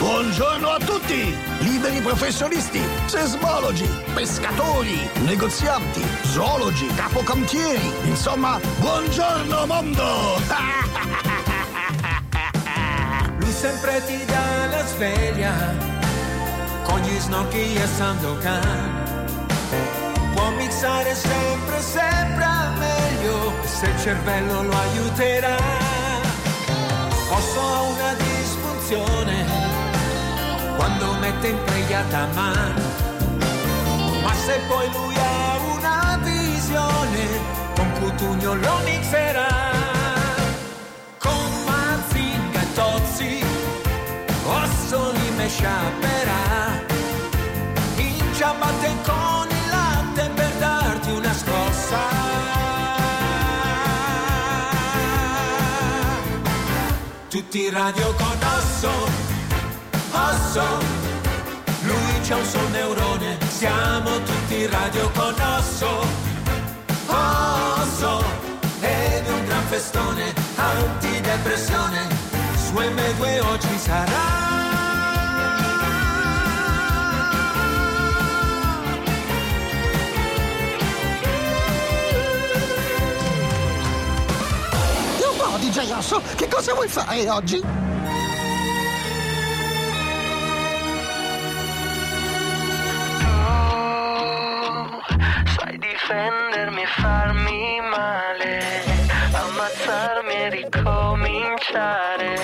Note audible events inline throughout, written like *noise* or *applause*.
Buongiorno a tutti! Liberi professionisti, sesmologi, pescatori, negozianti, zoologi, capocantieri, insomma, buongiorno mondo! *laughs* Lui sempre ti dà la sveglia, con gli snocchi e Sandokan. Può mixare sempre, sempre meglio, se il cervello lo aiuterà. Posso ha una disfunzione quando mette in preghiata mano. Ma se poi lui ha una visione, con Cutugno lo mixerà. Con Mazinga e Tozzi, Ossoli me sciaperà. In ciabatte con il latte per darti una scossa. Tutti radio con osso, lui c'ha un solo neurone, siamo tutti radio con osso, osso, ed un gran festone, antidepressione, su M2 oggi sarà. DJ Osso, che cosa vuoi fare oggi? Offendermi e farmi male, ammazzarmi e ricominciare,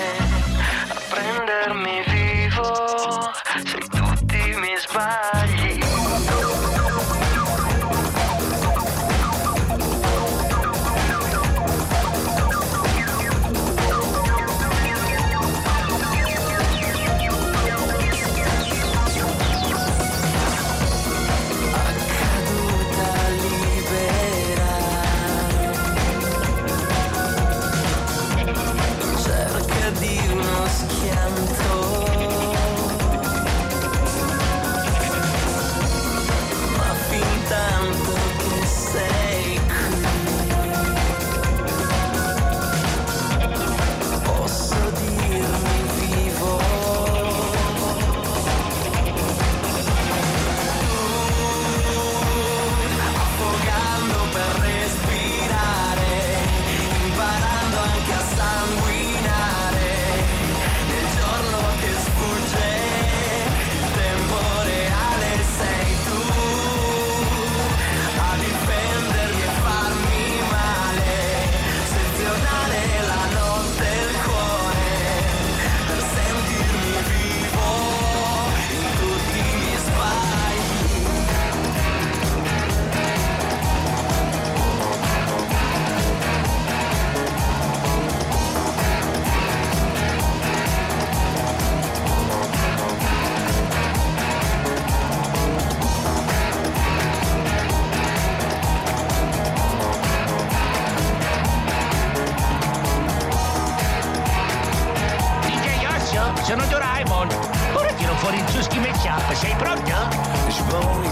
42 meccia, sei pronto? Schmoni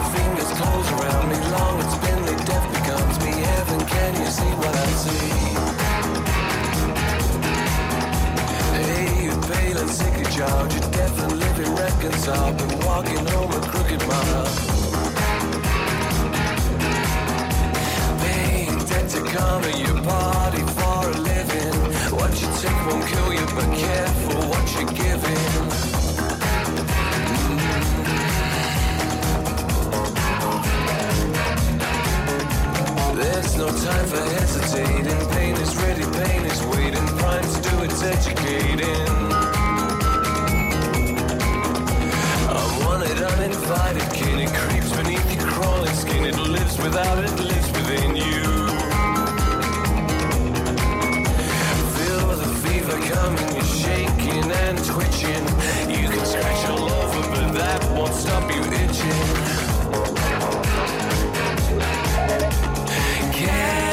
close around me long. Death me. Heaven can you see what I? Hey you pale and been walking home a crooked mile to for a living. What you take won't kill you but careful what you're giving. no time for hesitating. Pain is ready, pain is waiting. Prime to do it's educating. I'm wanted, uninvited, kin. It creeps beneath your crawling skin. It lives without, it lives within you. Feel the fever coming, you're shaking and twitching. You can scratch all over, but that won't stop you itching. yeah.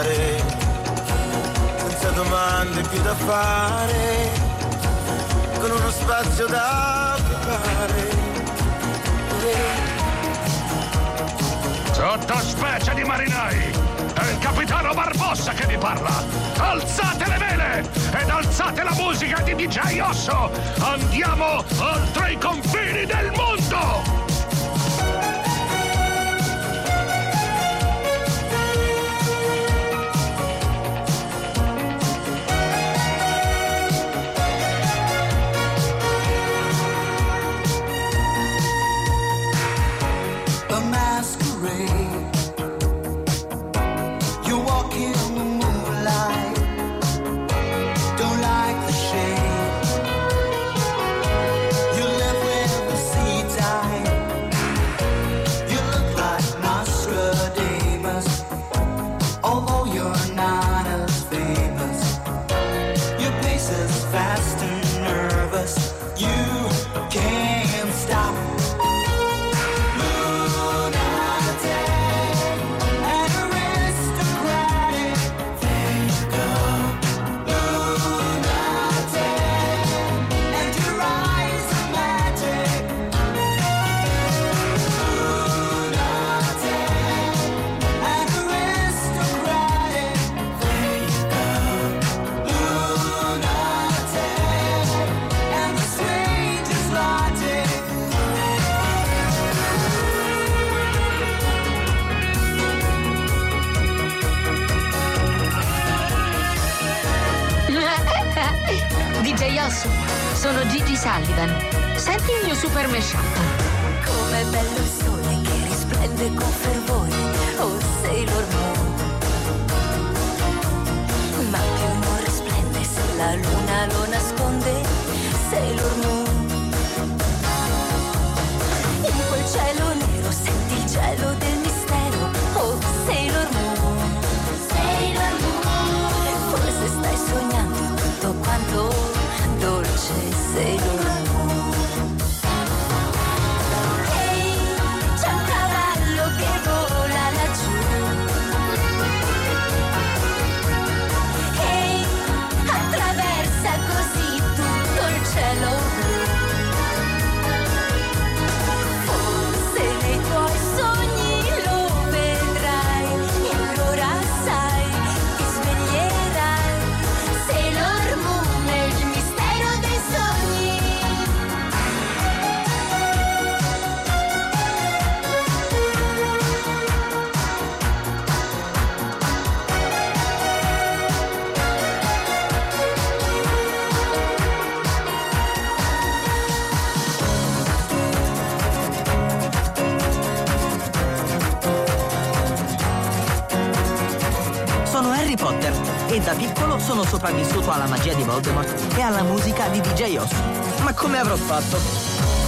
Scordare, senza domande più da fare, con uno spazio da occupare. Sottospecie di marinai! È il capitano Barbossa che vi parla! Alzate le vele ed alzate la musica di DJ Osso! Andiamo oltre i confini del mondo! Sullivan. Senti il mio super mashup. Com'è bello il sole che risplende con fervore, oh Sailor Moon. Ma più non risplende se la luna lo nasconde, Sailor Moon. In quel cielo nero senti il gelo del mistero, oh Sailor Moon. Sailor Moon. Forse stai sognando tutto quanto dolce Sailor e da piccolo sono sopravvissuto alla magia di Voldemort e alla musica di DJ Osso. Ma come avrò fatto?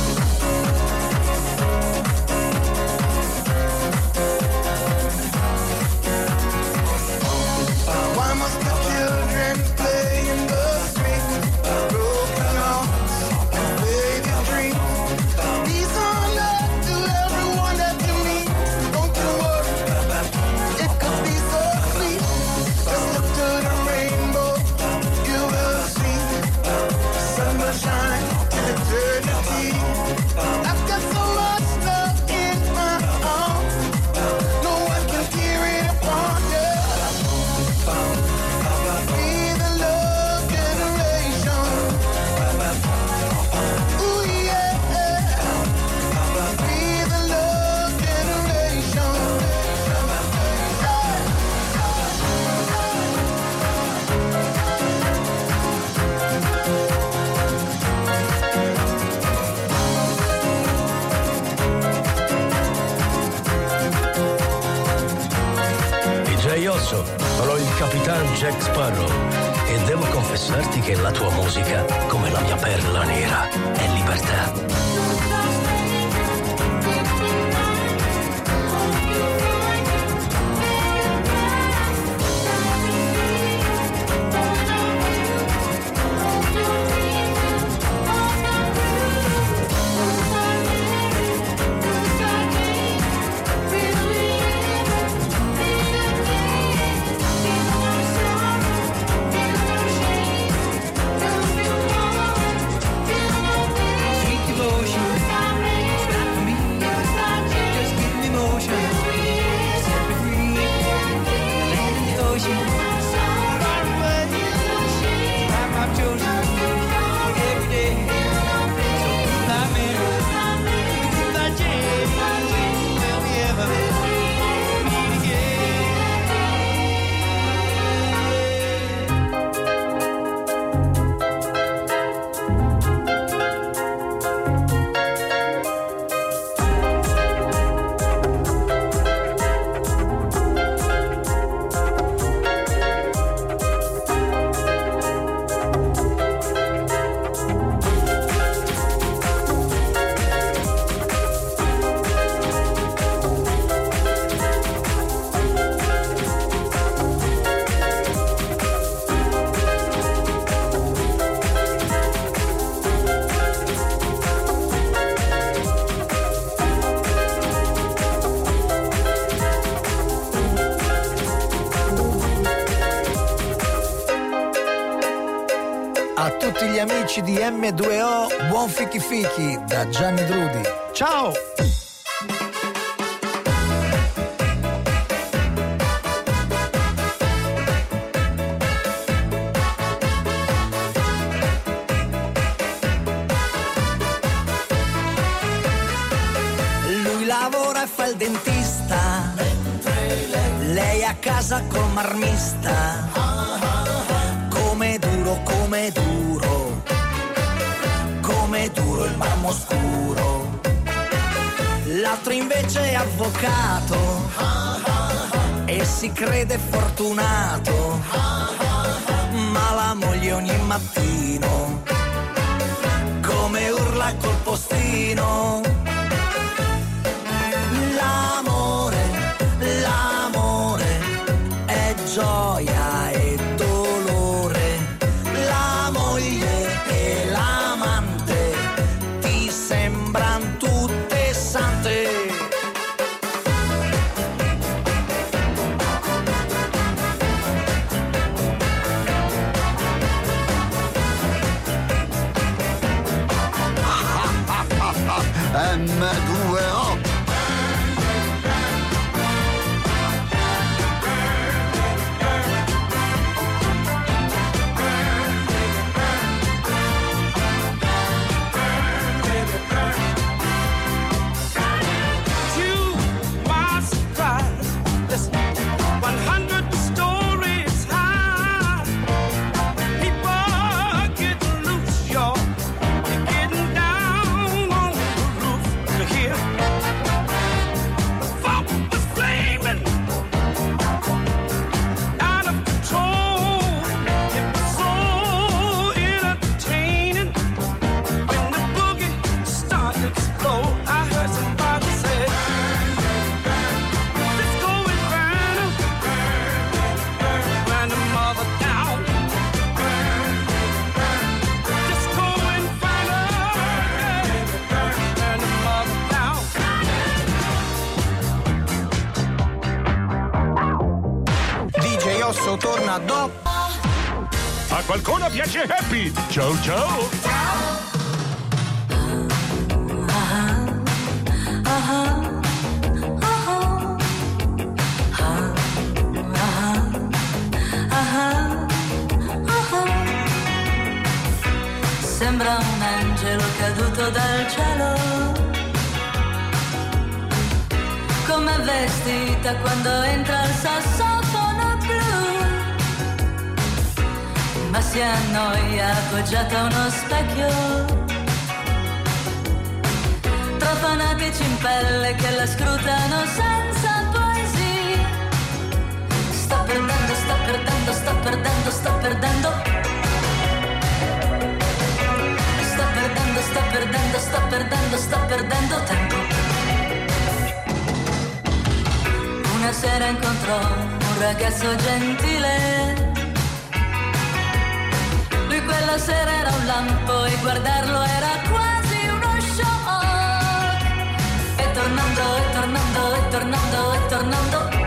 Jack Sparrow e devo confessarti che la tua musica, come la mia perla nera, è libertà. Amici di M2O, buon fichi fichi da Gianni Drudi. Ciao! Lui lavora e fa il dentista. Lei a casa col marmista. Come duro, come duro. Come duro il marmo scuro. L'altro invece è avvocato. E si crede fortunato. Ma la moglie ogni mattino. Come urla col postino. Happy? Ciao ciao! Sembra un angelo caduto dal cielo. Come vestita quando entra il sassofono si annoia appoggiata a uno specchio. Tra fanatici in pelle che la scrutano senza poesia. Sta perdendo, sta perdendo, sta perdendo, sta perdendo. Sta perdendo, sta perdendo, sta perdendo, sta perdendo tempo. Una sera incontrò un ragazzo gentile. Quella sera era un lampo e guardarlo era quasi uno shock. E tornando, e tornando, e tornando, e tornando.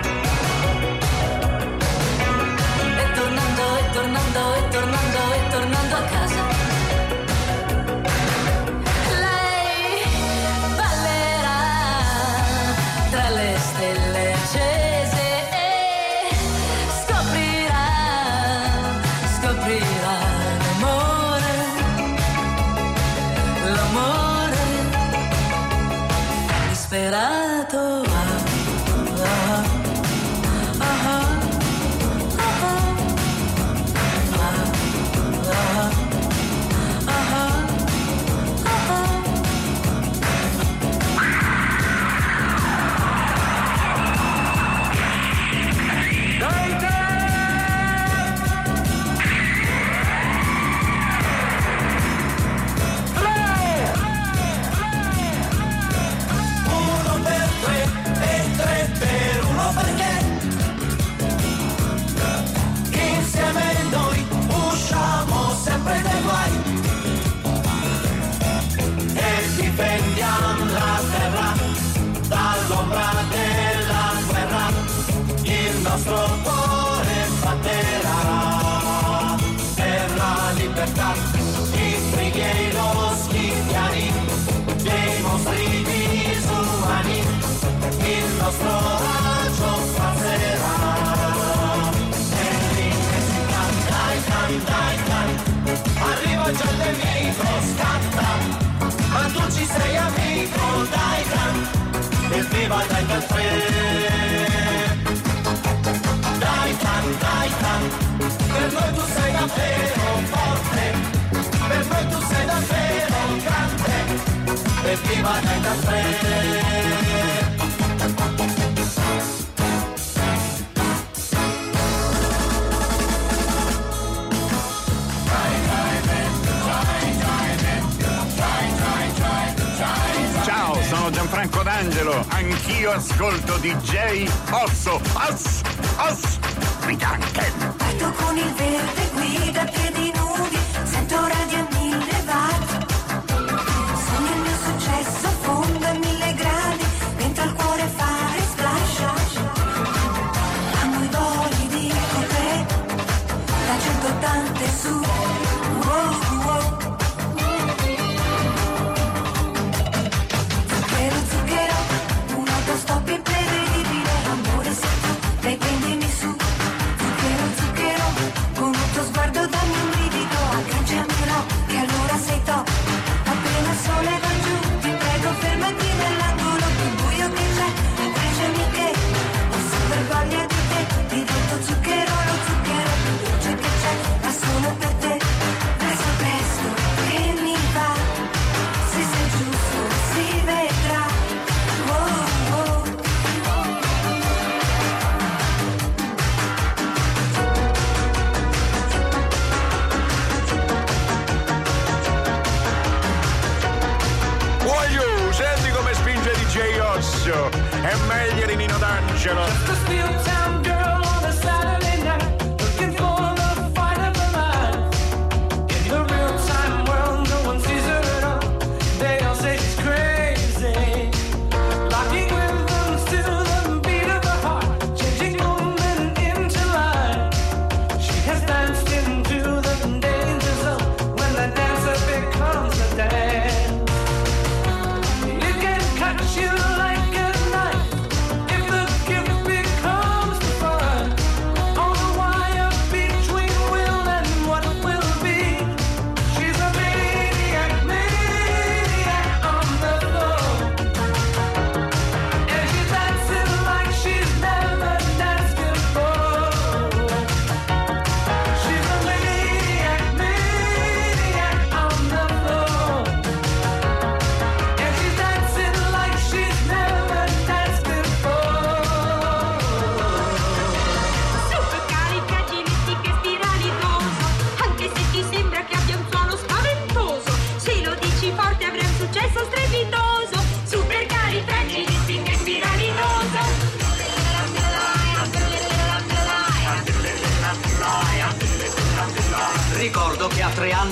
E viva dai 3. Ciao, sono Gianfranco D'Angelo. Anch'io ascolto DJ Osso. Oss, Oss, Britanken. Parto con il verde, guida piedi 180 e D'Angelo.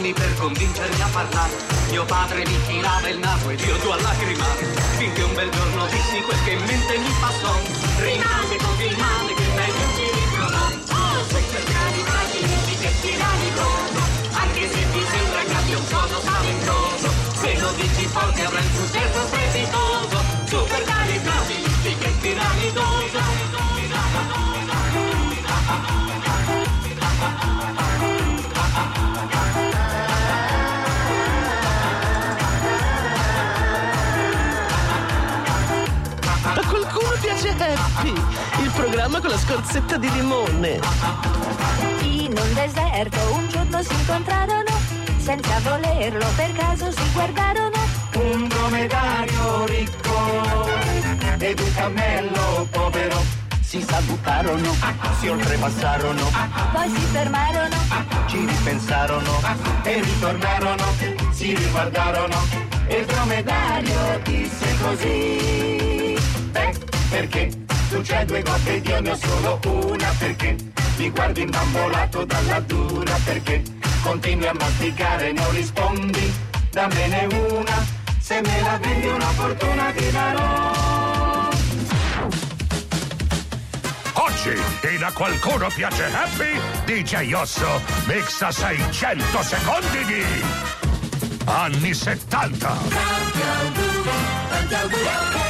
Anni per convincermi a parlare. Mio padre mi tirava il naso ed io giù a lacrimare Finché un bel giorno dissi quel che in mente mi passò. Rimase così male che meglio ci riprovò Oh, super califragilistico e spiralidoso Anche se ti sembra che abbia un suono spaventoso. Se lo dici forte avrai un successo strepitoso Happy, il programma con la scorzetta di limone. In un deserto un giorno si incontrarono, senza volerlo per caso si guardarono. Un dromedario ricco ed un cammello povero si salutarono, si oltrepassarono, Poi si fermarono, ci ripensarono e ritornarono, si riguardarono e il dromedario disse così. Beh, perché su c'è due gotte io ne ho solo una perché? Mi guardi imbambolato dalla dura perché? Continui a masticare e non rispondi dammene una se me la vendi una fortuna ti darò. Oggi in A Qualcuno Piace Happy DJ Osso mixa 600 secondi di anni 70 tanti auguri, tanti auguri.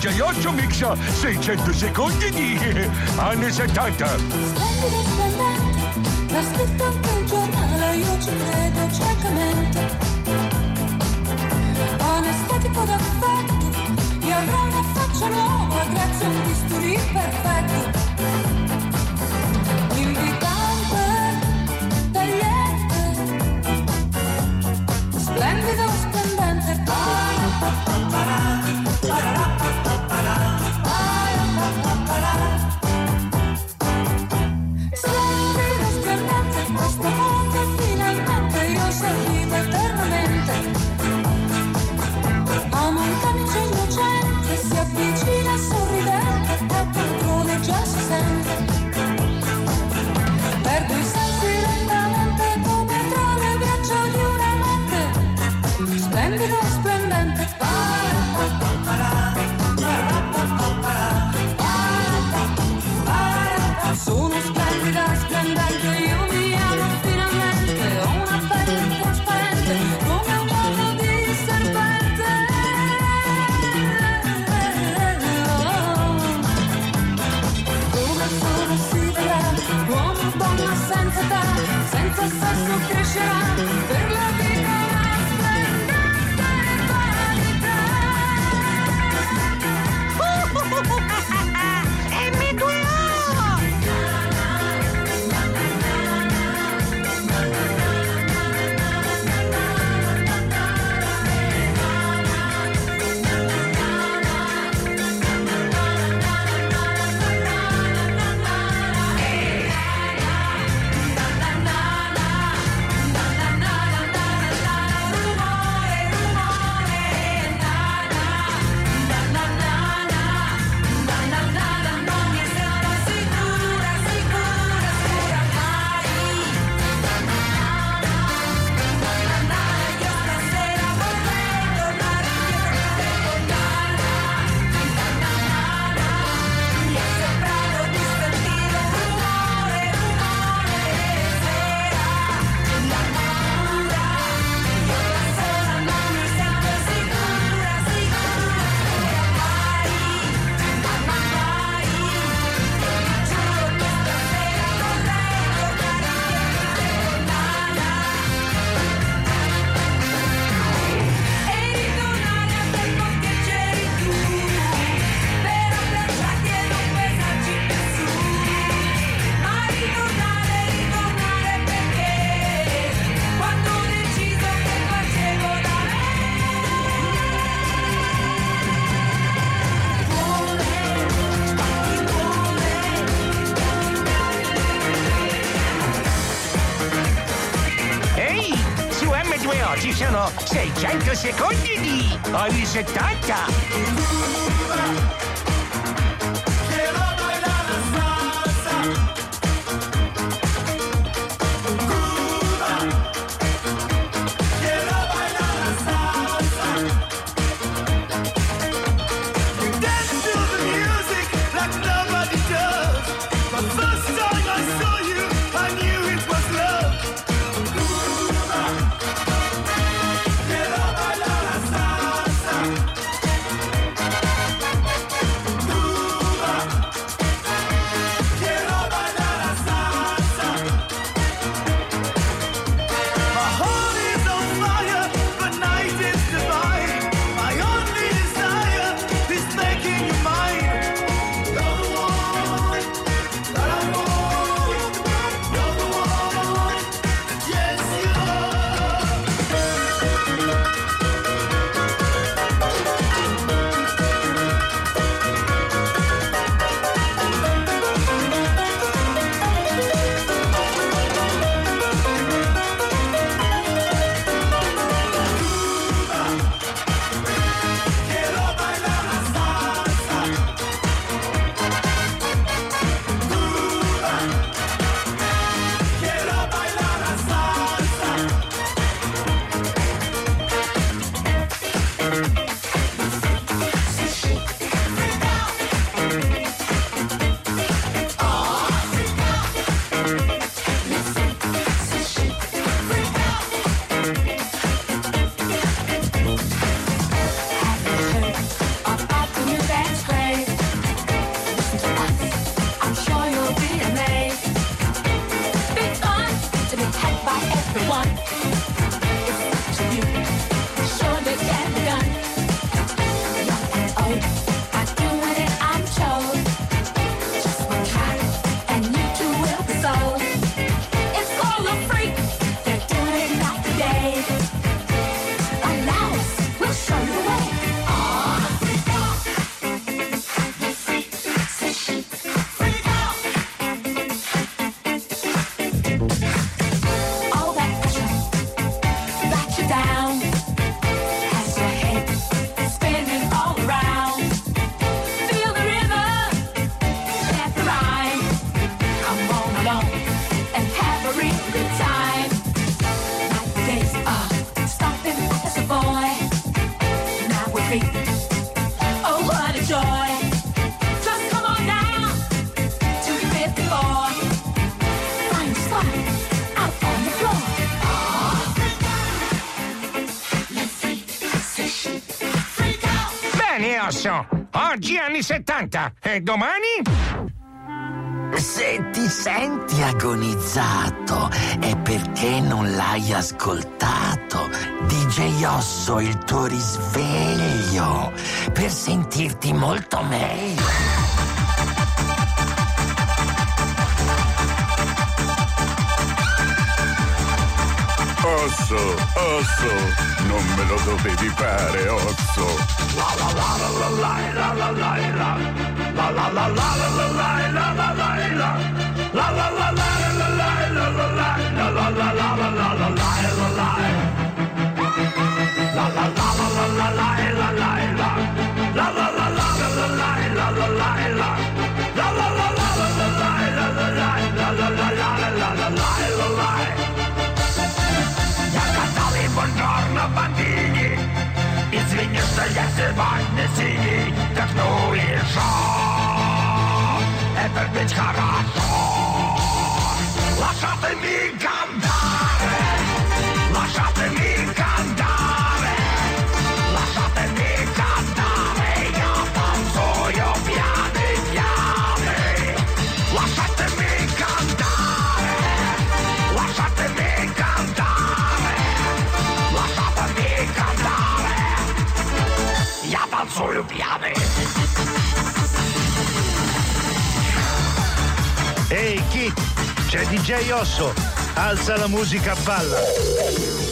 DJ8 mixa 600 secondi di anni 70. Splendida, splendente, la scritta anche il giornale, io ci credo ciecamente. Onestetico d'affetto, io avrò una faccia nuova grazie a un bisturi perfetto. Monsieur Tata. to you. adesso. Oggi anni 70 e domani... Se ti senti agonizzato è perché non l'hai ascoltato. DJ Osso il tuo risveglio per sentirti molto meglio. osso, osso, non me lo dovevi fare, osso. La la la la la la la la la la la la la la la la la la It's got me, C'è DJ Osso, alza la musica a palla.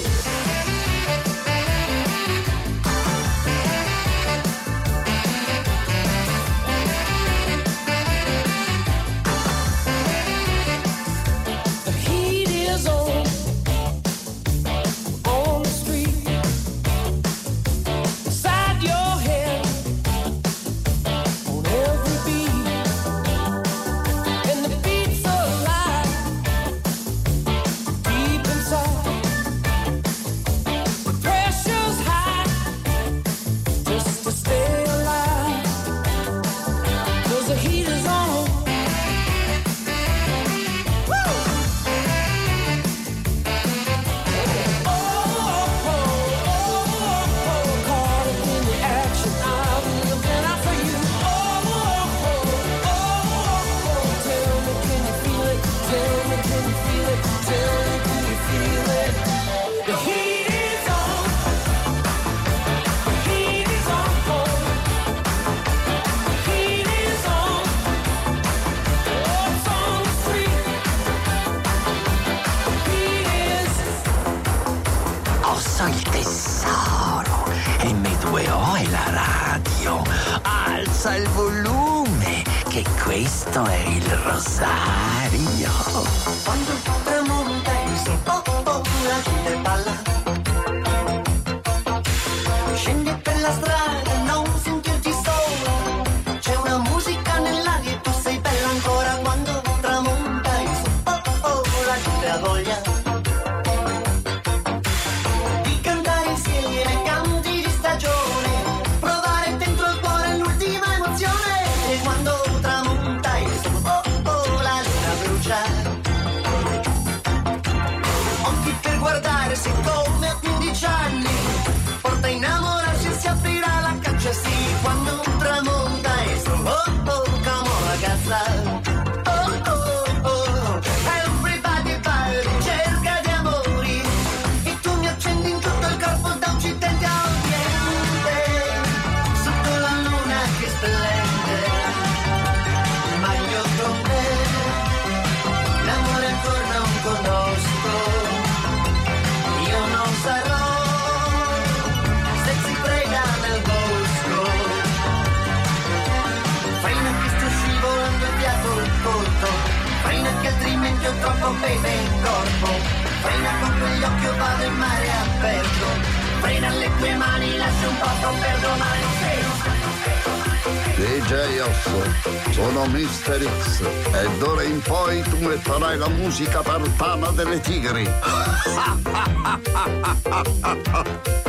rompete il corpo. Frena con quell'occhio vado in mare aperto. Frena le tue mani lascia un poco per domani DJ Osso, sono Mister X. E d'ora in poi tu metterai la musica tartana delle tigri. *laughs*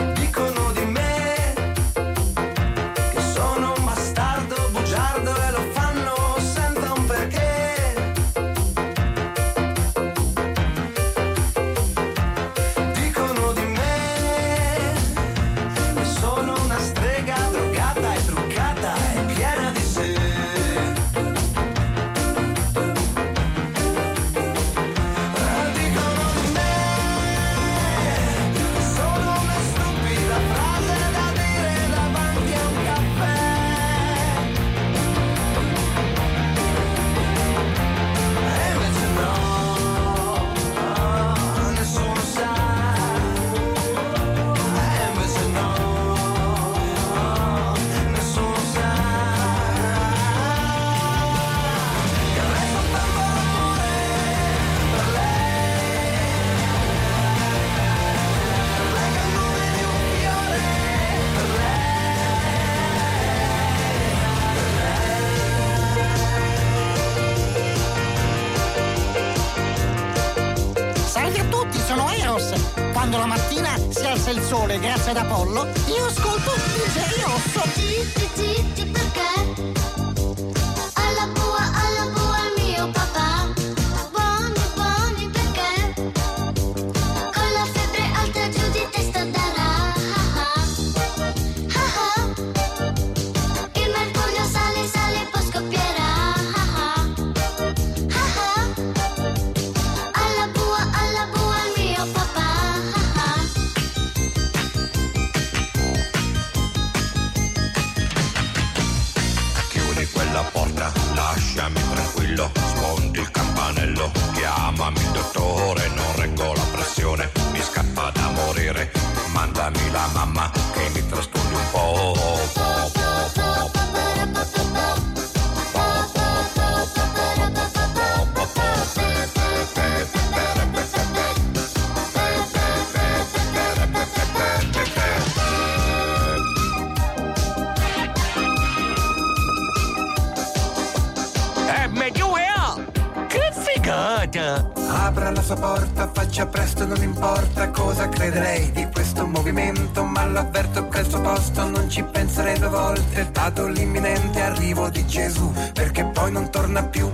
nasce il sole grazie ad Apollo, io ascolto DJ Rosso. Perché? Gesù, perché poi non torna più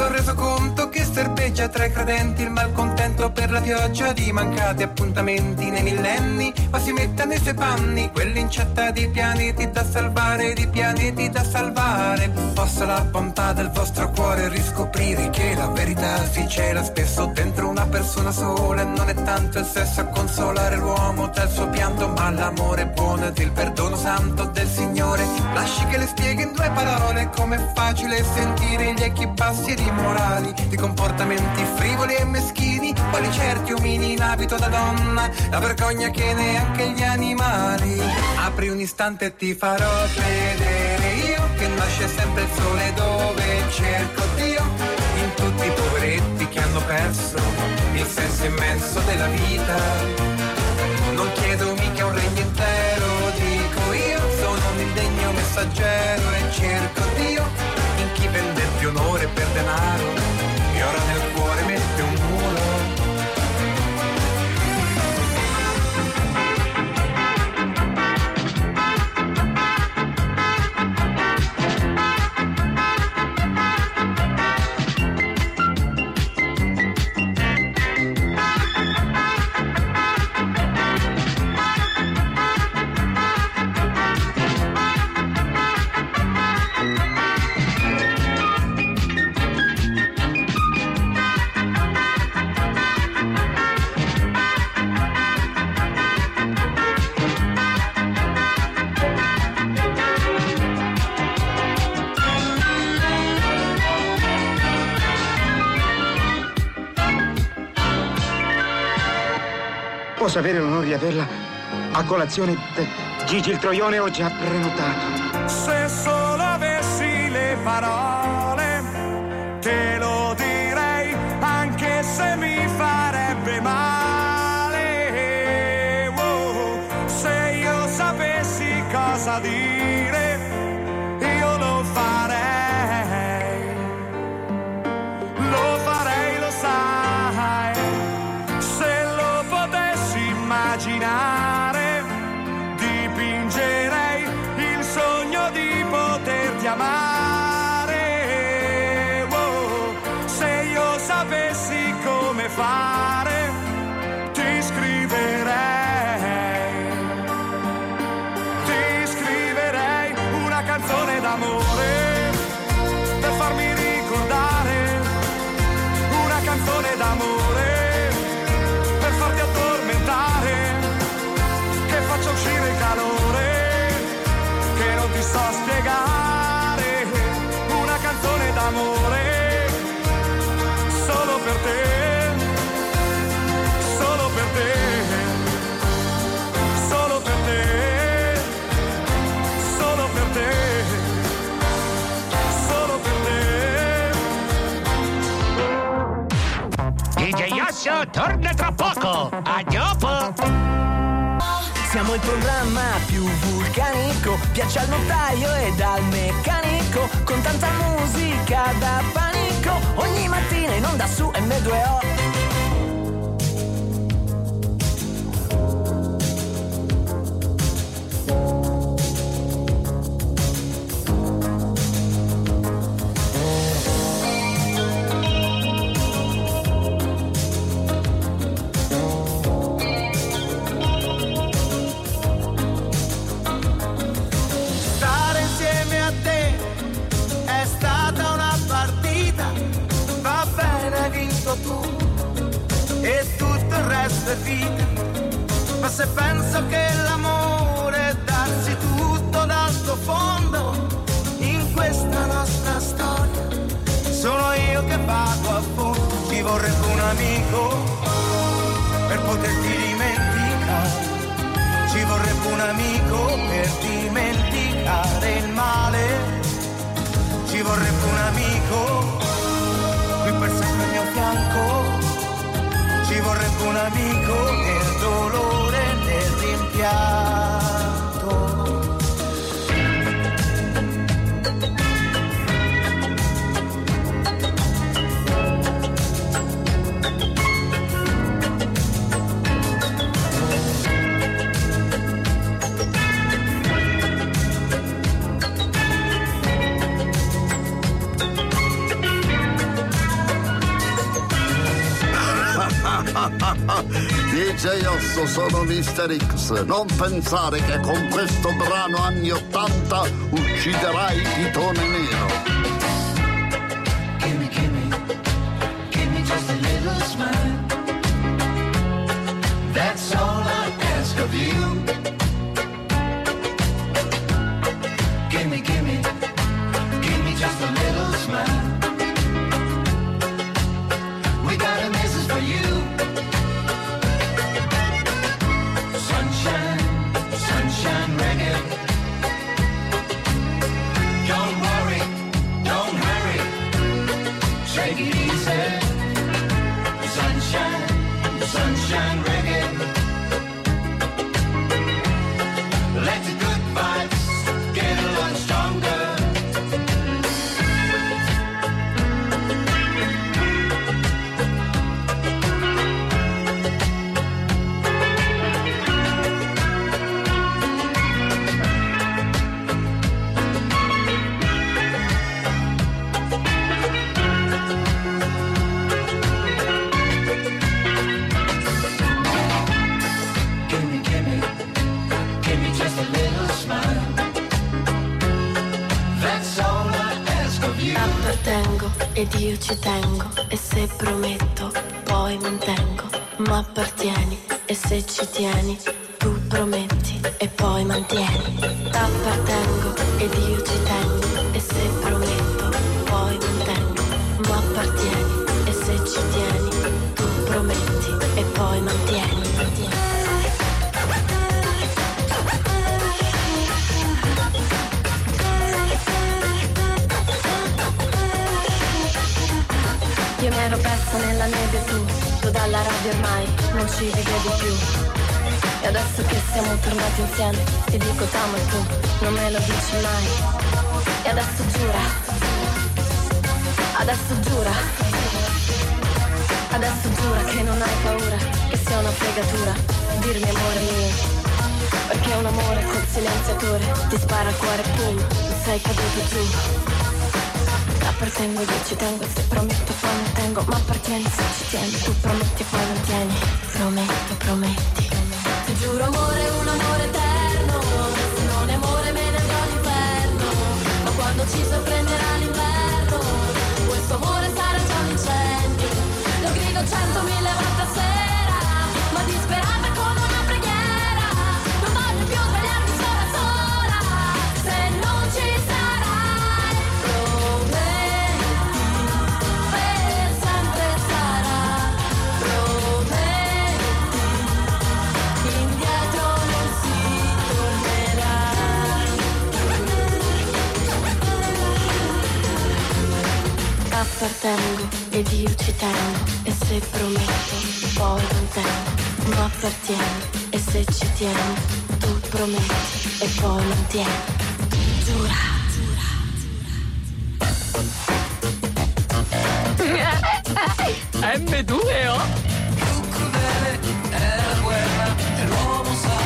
son reso conto che serpeggia tra i credenti il malcontento per la pioggia di mancati appuntamenti nei millenni, ma si metta nei suoi panni quell'incetta di pianeti da salvare, di pianeti da salvare. Possa la bontà del vostro cuore riscoprire che la verità si cela spesso dentro una persona sola e non è tanto il sesso a consolare l'uomo dal suo pianto, ma l'amore buono ed il perdono santo del Signore. Lasci che le spieghi in due parole com'è facile sentire gli echi bassi di morali di comportamenti frivoli e meschini, quali certi umini in abito da donna, la vergogna che neanche gli animali. Apri un istante e ti farò vedere io che nasce sempre il sole dove cerco Dio, in tutti i poveretti che hanno perso il senso immenso della vita. Non chiedo mica un regno intero, dico io, sono un indegno messaggero e cerco Dio onore per e ora nel Posso avere l'onore di averla a colazione Gigi il Troione ho già prenotato. Se solo avessi le parole, te lo torna tra poco. A dopo. Siamo il programma più vulcanico, piace al notaio ed al meccanico, con tanta musica da panico, ogni mattina in onda su M2O. È vita. Ma se penso che l'amore è darsi tutto dal tuo fondo in questa nostra storia, sono io che vado a fondo, ci vorrebbe un amico per poterti dimenticare. Ci vorrebbe un amico per dimenticare il male. Ci vorrebbe un amico qui per sempre al mio fianco. Ci vorrebbe un amico nel dolore, nel rimpianto. *laughs* DJ Osso sono Mister X. Non pensare che con questo brano anni 80 ucciderai Pitone Nero. That's all I ask of you. Ci tengo e se prometto poi mantengo, ma appartieni e se ci tieni tu prometti e poi mantieni. T'appartengo ed io ci tengo e se prometto ormai non ci rivedo più. E adesso che siamo tornati insieme, ti dico t'amo e tu non me lo dici mai. E adesso giura, adesso giura, adesso giura che non hai paura, che sia una fregatura, dirmi amore mio. Perché un amore col silenziatore ti spara al cuore, pum, sei caduto giù. Appartengo, io ci tengo, se prometto poi mantengo, ma appartieni se ci tieni, tu prometti poi mantieni, prometto, prometti. Ti giuro amore, un amore eterno, se non è amore me ne andrò all'inferno, ma quando ci sorprenderà l'inverno, questo amore sarà già un incendio, lo grido centomila Appartengo ed io ci tengo e se prometto poi mantengo, ma appartieni e se ci tieni tu prometti e poi mantieni. Giura. M2O È la guerra e l'uomo sa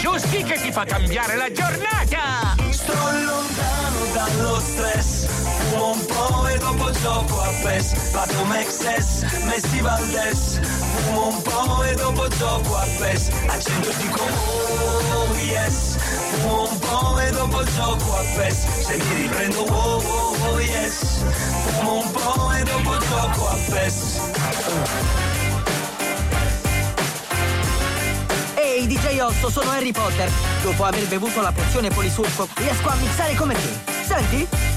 giusti che ti fa cambiare la giornata! Sto lontano dallo stress Fumo un po' e dopo gioco a PES. Vado Mexes, Messi Valdes Fumo un po' e dopo gioco a PES. Accendo e dico yes Fumo un po' e dopo gioco a PES. Se mi riprendo oh, oh, oh yes Fumo un po' e dopo gioco a PES Osso, sono Harry Potter. Dopo aver bevuto la pozione polisurfo, riesco a mixare come te. Senti?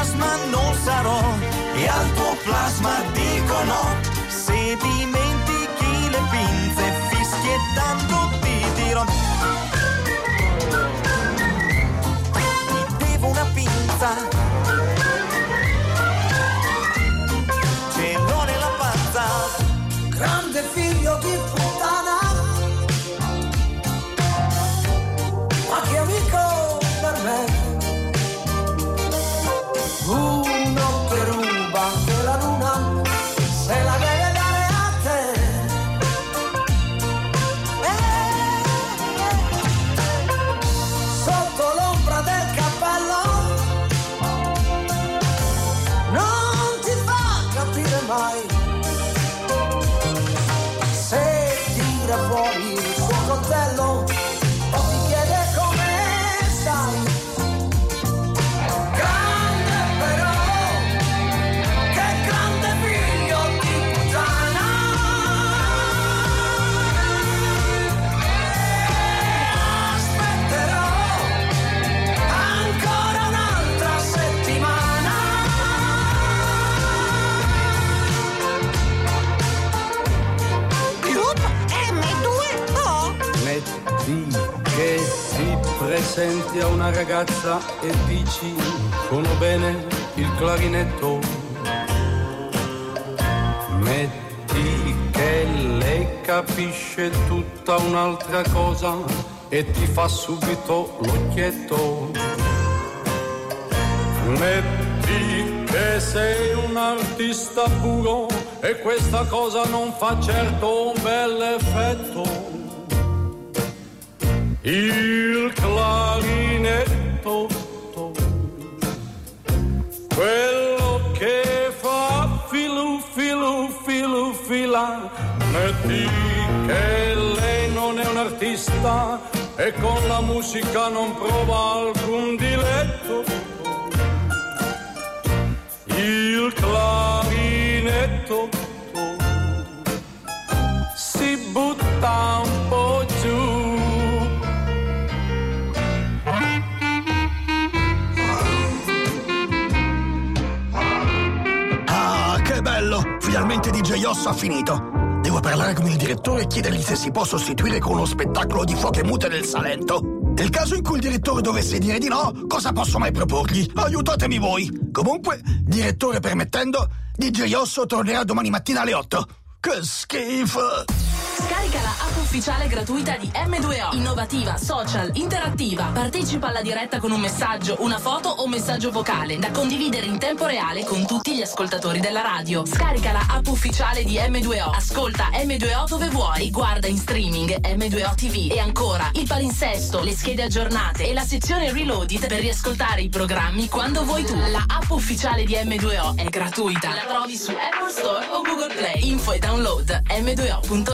Fantasma non sarò e al tuo plasma dico no. Se dimentichi le pinze fischiettando ti dirò. Presenti a una ragazza e dici suono bene il clarinetto. Metti che lei capisce tutta un'altra cosa e ti fa subito l'occhietto. Metti che sei un artista puro e questa cosa non fa certo un bel effetto. Il clarinetto, quello che fa filu filu filu fila. Metti che lei non è un artista e con la musica non prova alcun diletto. Il clarinetto si butta un Osso ha finito. Devo parlare con il direttore e chiedergli se si può sostituire con uno spettacolo di foche mute nel Salento. Nel caso in cui il direttore dovesse dire di no, cosa posso mai proporgli? Aiutatemi voi! Comunque, direttore permettendo, DJ Osso tornerà domani mattina alle 8. Che schifo! Scarica la app ufficiale gratuita di M2O. Innovativa, social, interattiva. Partecipa alla diretta con un messaggio, una foto o messaggio vocale da condividere in tempo reale con tutti gli ascoltatori della radio. Scarica la app ufficiale di M2O. Ascolta M2O dove vuoi. Guarda in streaming M2O TV. E ancora il palinsesto, le schede aggiornate e la sezione reloaded per riascoltare i programmi quando vuoi tu. La app ufficiale di M2O è gratuita. La trovi su Apple Store o Google Play. Info e download m2o.it